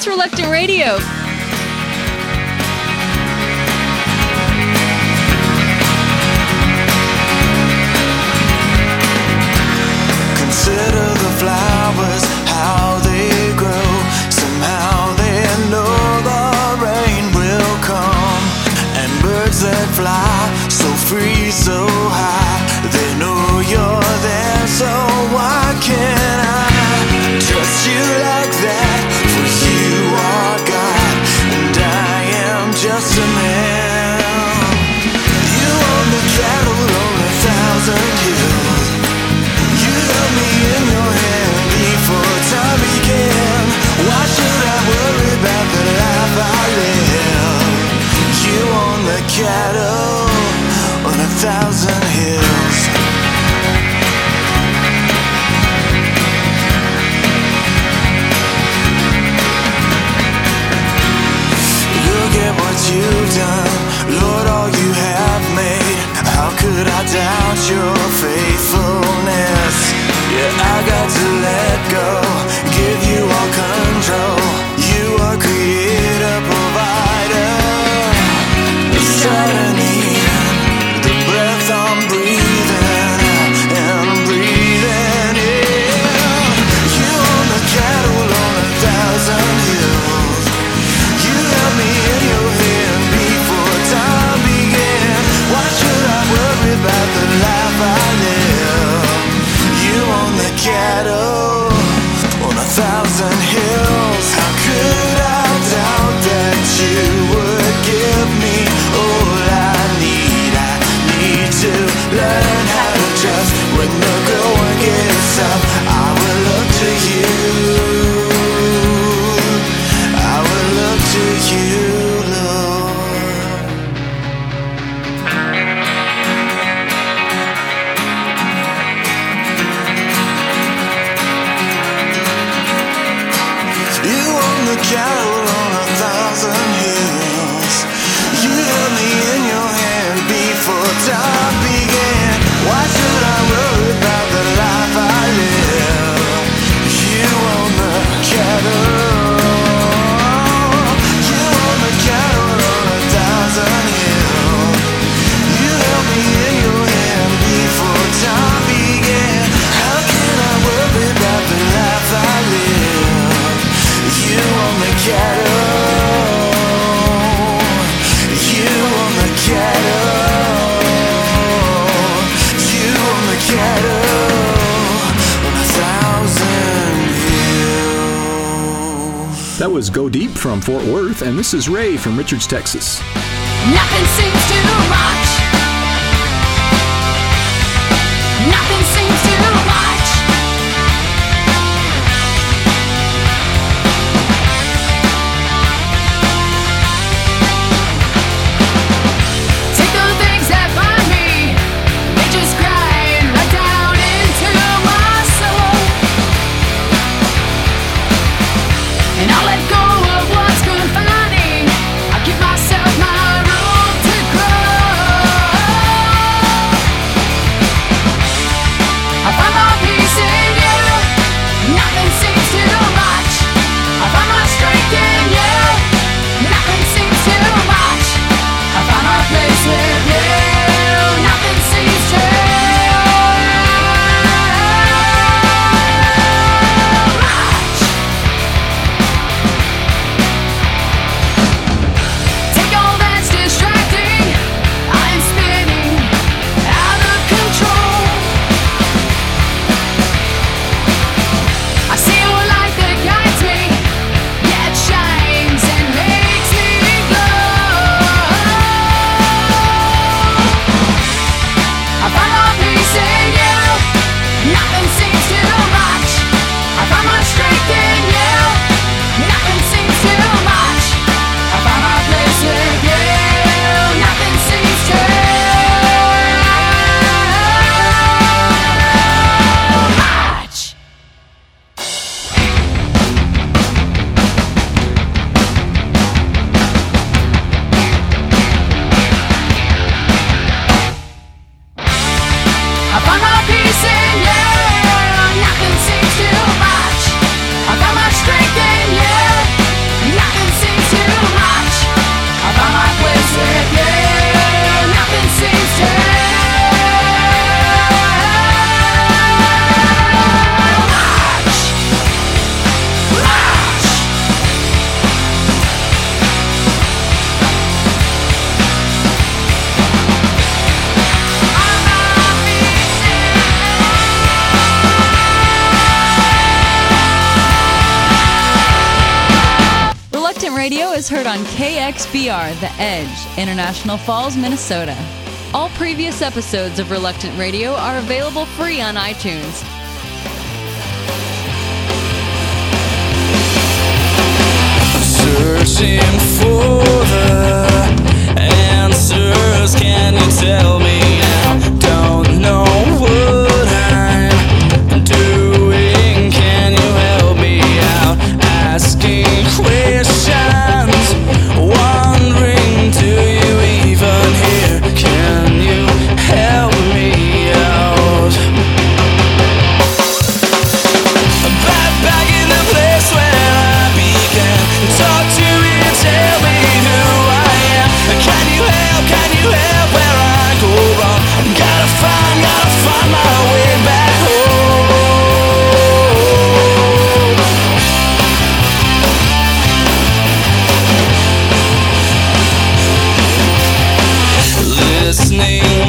It's Reluctant Radio. you've done. That was Go Deep from Fort Worth, and this is Ray from Richards, Texas. Nothing seems too much. Nothing seems Are The Edge, International Falls, Minnesota. All previous episodes of Reluctant Radio are available free on iTunes. Searching for the answers, can you tell me? listening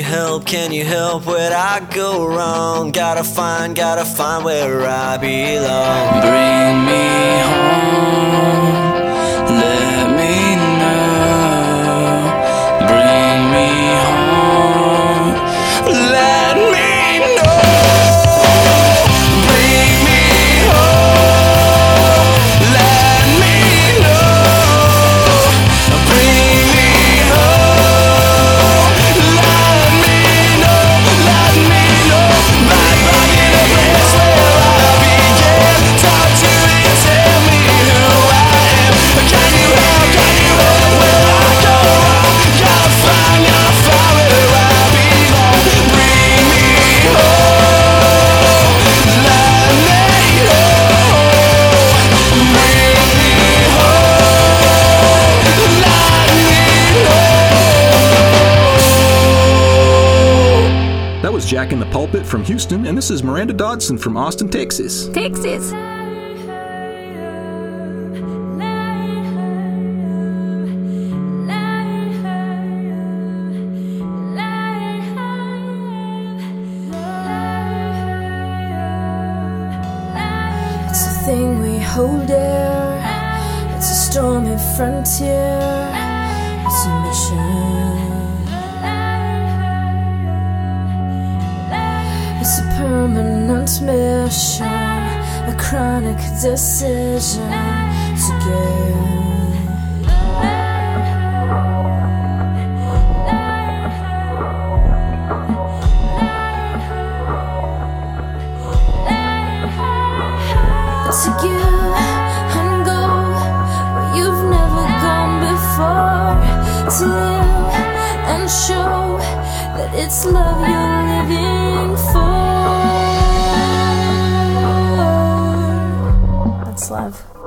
you help? Can you help? Where'd I go wrong? Gotta find, gotta find where I belong. Bring me home. from Houston, and this is Miranda Dodson from Austin, Texas. Texas. It's a thing we hold there. It's a stormy frontier. decision to give. love.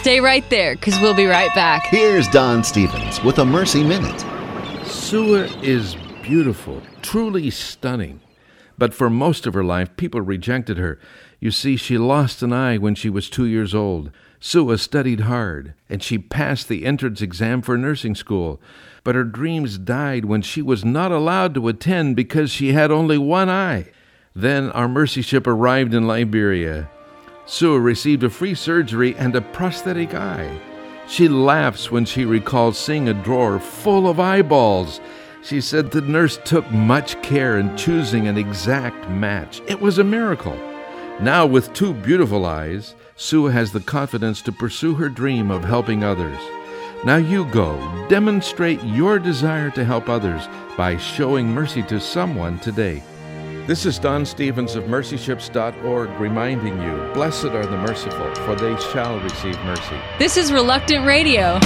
Stay right there, because we'll be right back. Here's Don Stevens with a Mercy Minute. Sua is beautiful, truly stunning. But for most of her life, people rejected her. You see, she lost an eye when she was two years old. Sua studied hard, and she passed the entrance exam for nursing school. But her dreams died when she was not allowed to attend because she had only one eye. Then our mercy ship arrived in Liberia. Sua received a free surgery and a prosthetic eye. She laughs when she recalls seeing a drawer full of eyeballs. She said the nurse took much care in choosing an exact match. It was a miracle. Now, with two beautiful eyes, Sua has the confidence to pursue her dream of helping others. Now you go, demonstrate your desire to help others by showing mercy to someone today. This is Don Stevens of mercyships.org reminding you Blessed are the merciful, for they shall receive mercy. This is Reluctant Radio.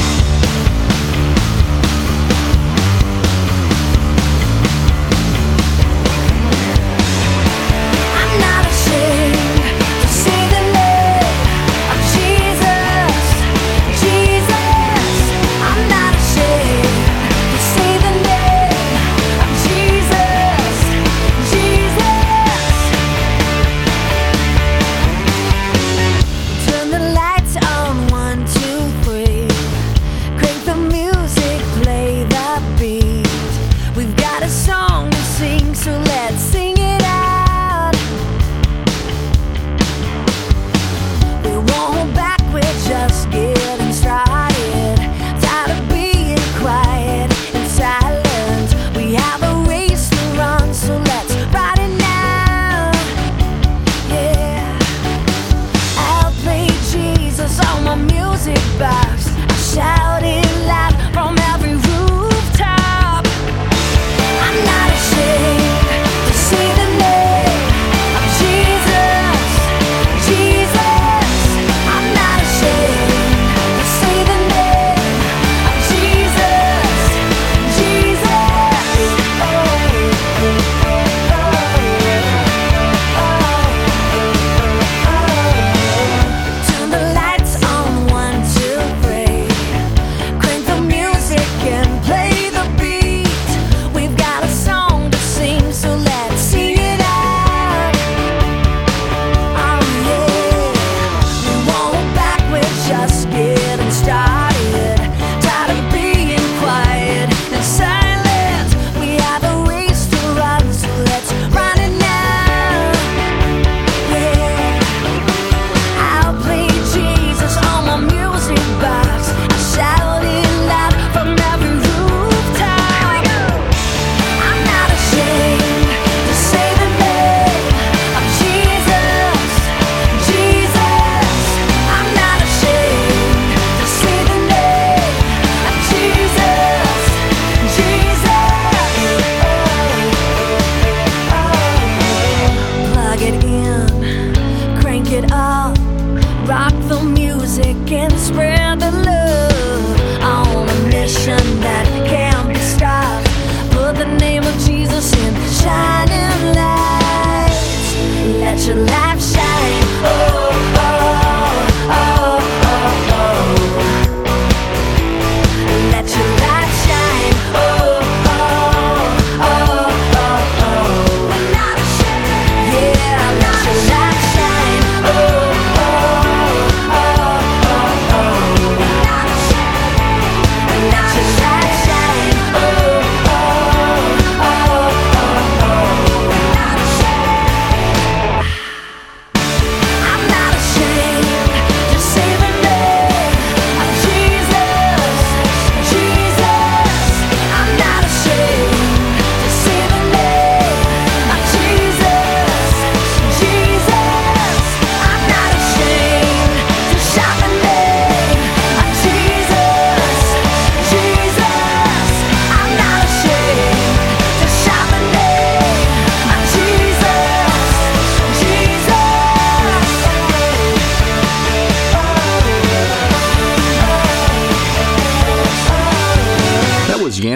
to.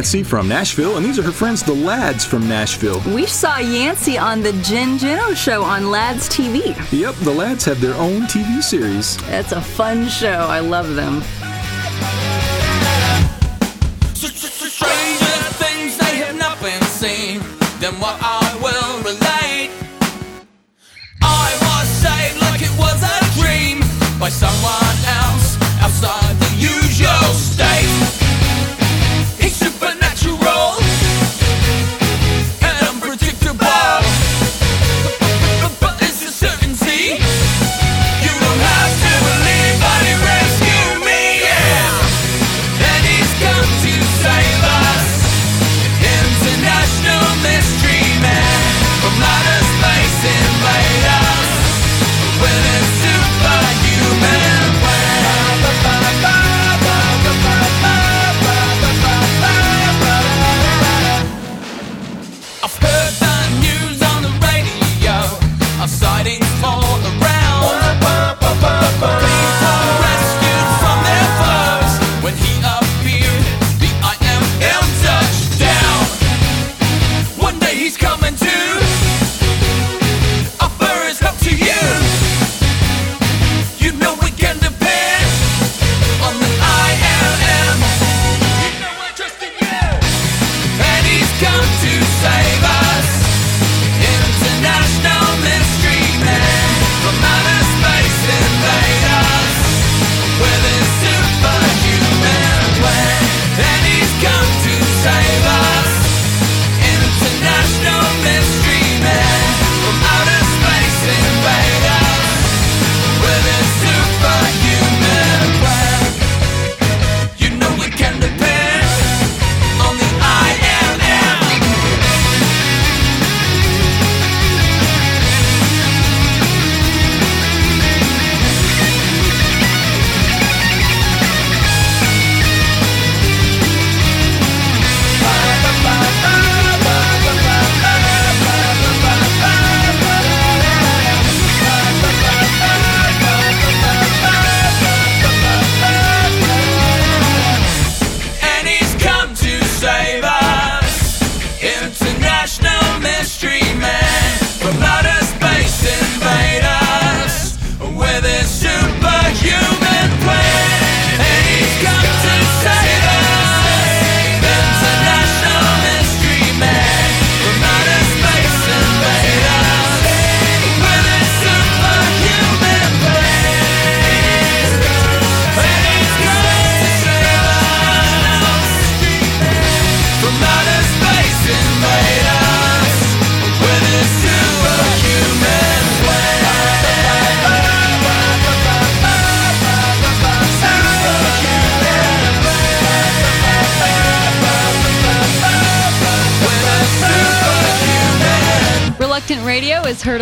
Yancy from Nashville, and these are her friends, the Lads from Nashville. We saw Yancy on the Jen Jeno show on Lads TV. Yep, the Lads have their own TV series. That's a fun show. I love them. Stranger things they have not been seen than what I will relate. I was saved like it was a dream by someone else outside the usual state.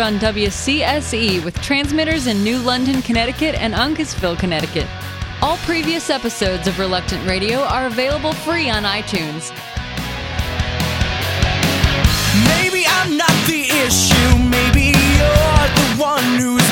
on WCSE with transmitters in New London, Connecticut and Uncasville, Connecticut. All previous episodes of Reluctant Radio are available free on iTunes. Maybe I'm not the issue, maybe you're the one who's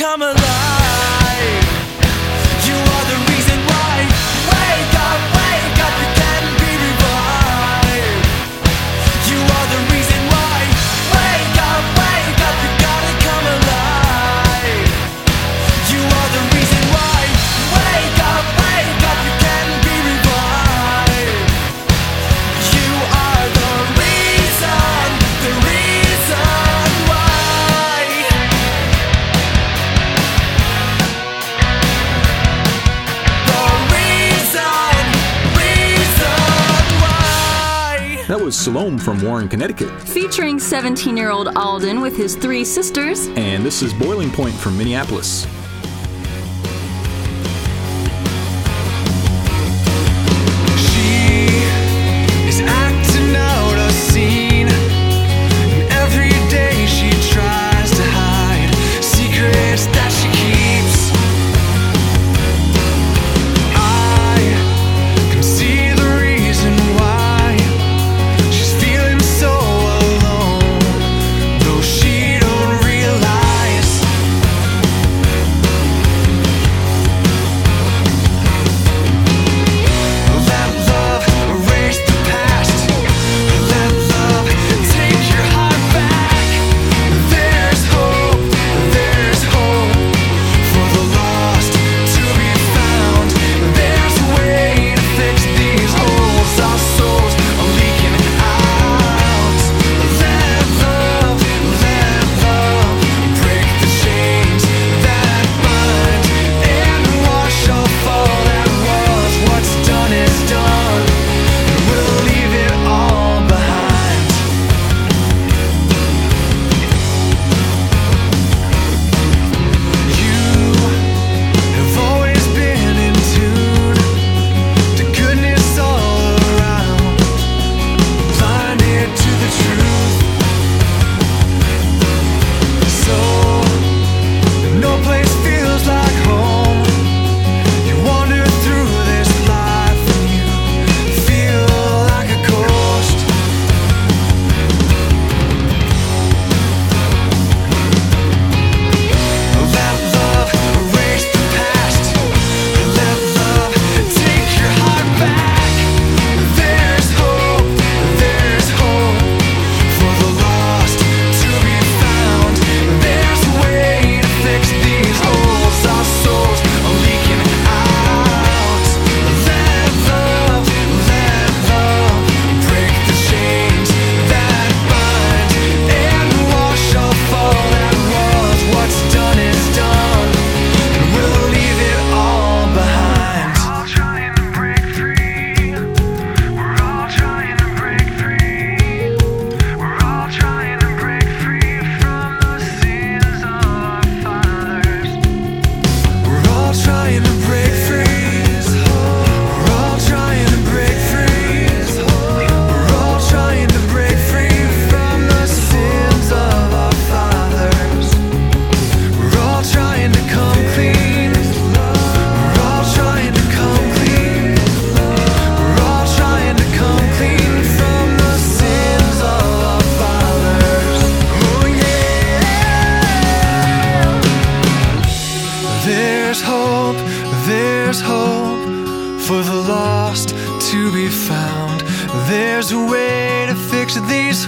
come on. Salome from Warren, Connecticut. Featuring 17 year old Alden with his three sisters. And this is Boiling Point from Minneapolis.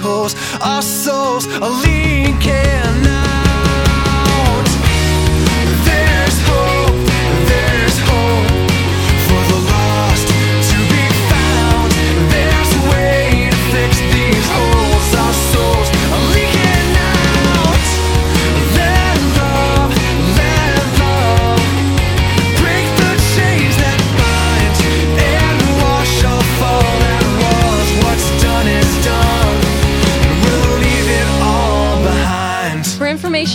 Holes. Our souls are leaking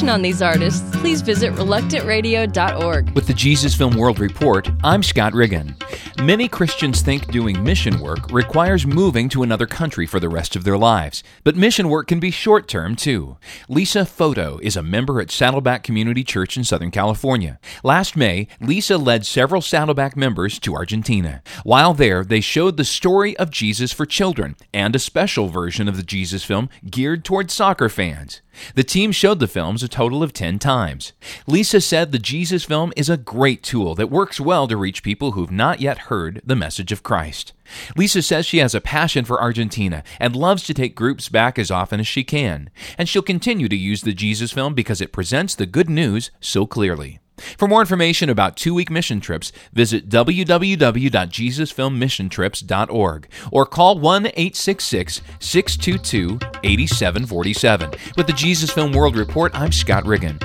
information on these artists, please visit reluctantradio.org. With the Jesus Film World Report, I'm Scott Riggin. Many Christians think doing mission work requires moving to another country for the rest of their lives, but mission work can be short term too. Lisa Photo is a member at Saddleback Community Church in Southern California. Last May, Lisa led several Saddleback members to Argentina. While there, they showed the story of Jesus for children and a special version of the Jesus film geared toward soccer fans. The team showed the films a total of 10 times. Lisa said the Jesus film is a great tool that works well to reach people who've not yet heard the message of Christ. Lisa says she has a passion for Argentina and loves to take groups back as often as she can, and she'll continue to use the Jesus film because it presents the good news so clearly. For more information about two week mission trips, visit www.jesusfilmmissiontrips.org or call 1 866 622 8747. With the Jesus Film World Report, I'm Scott Riggin.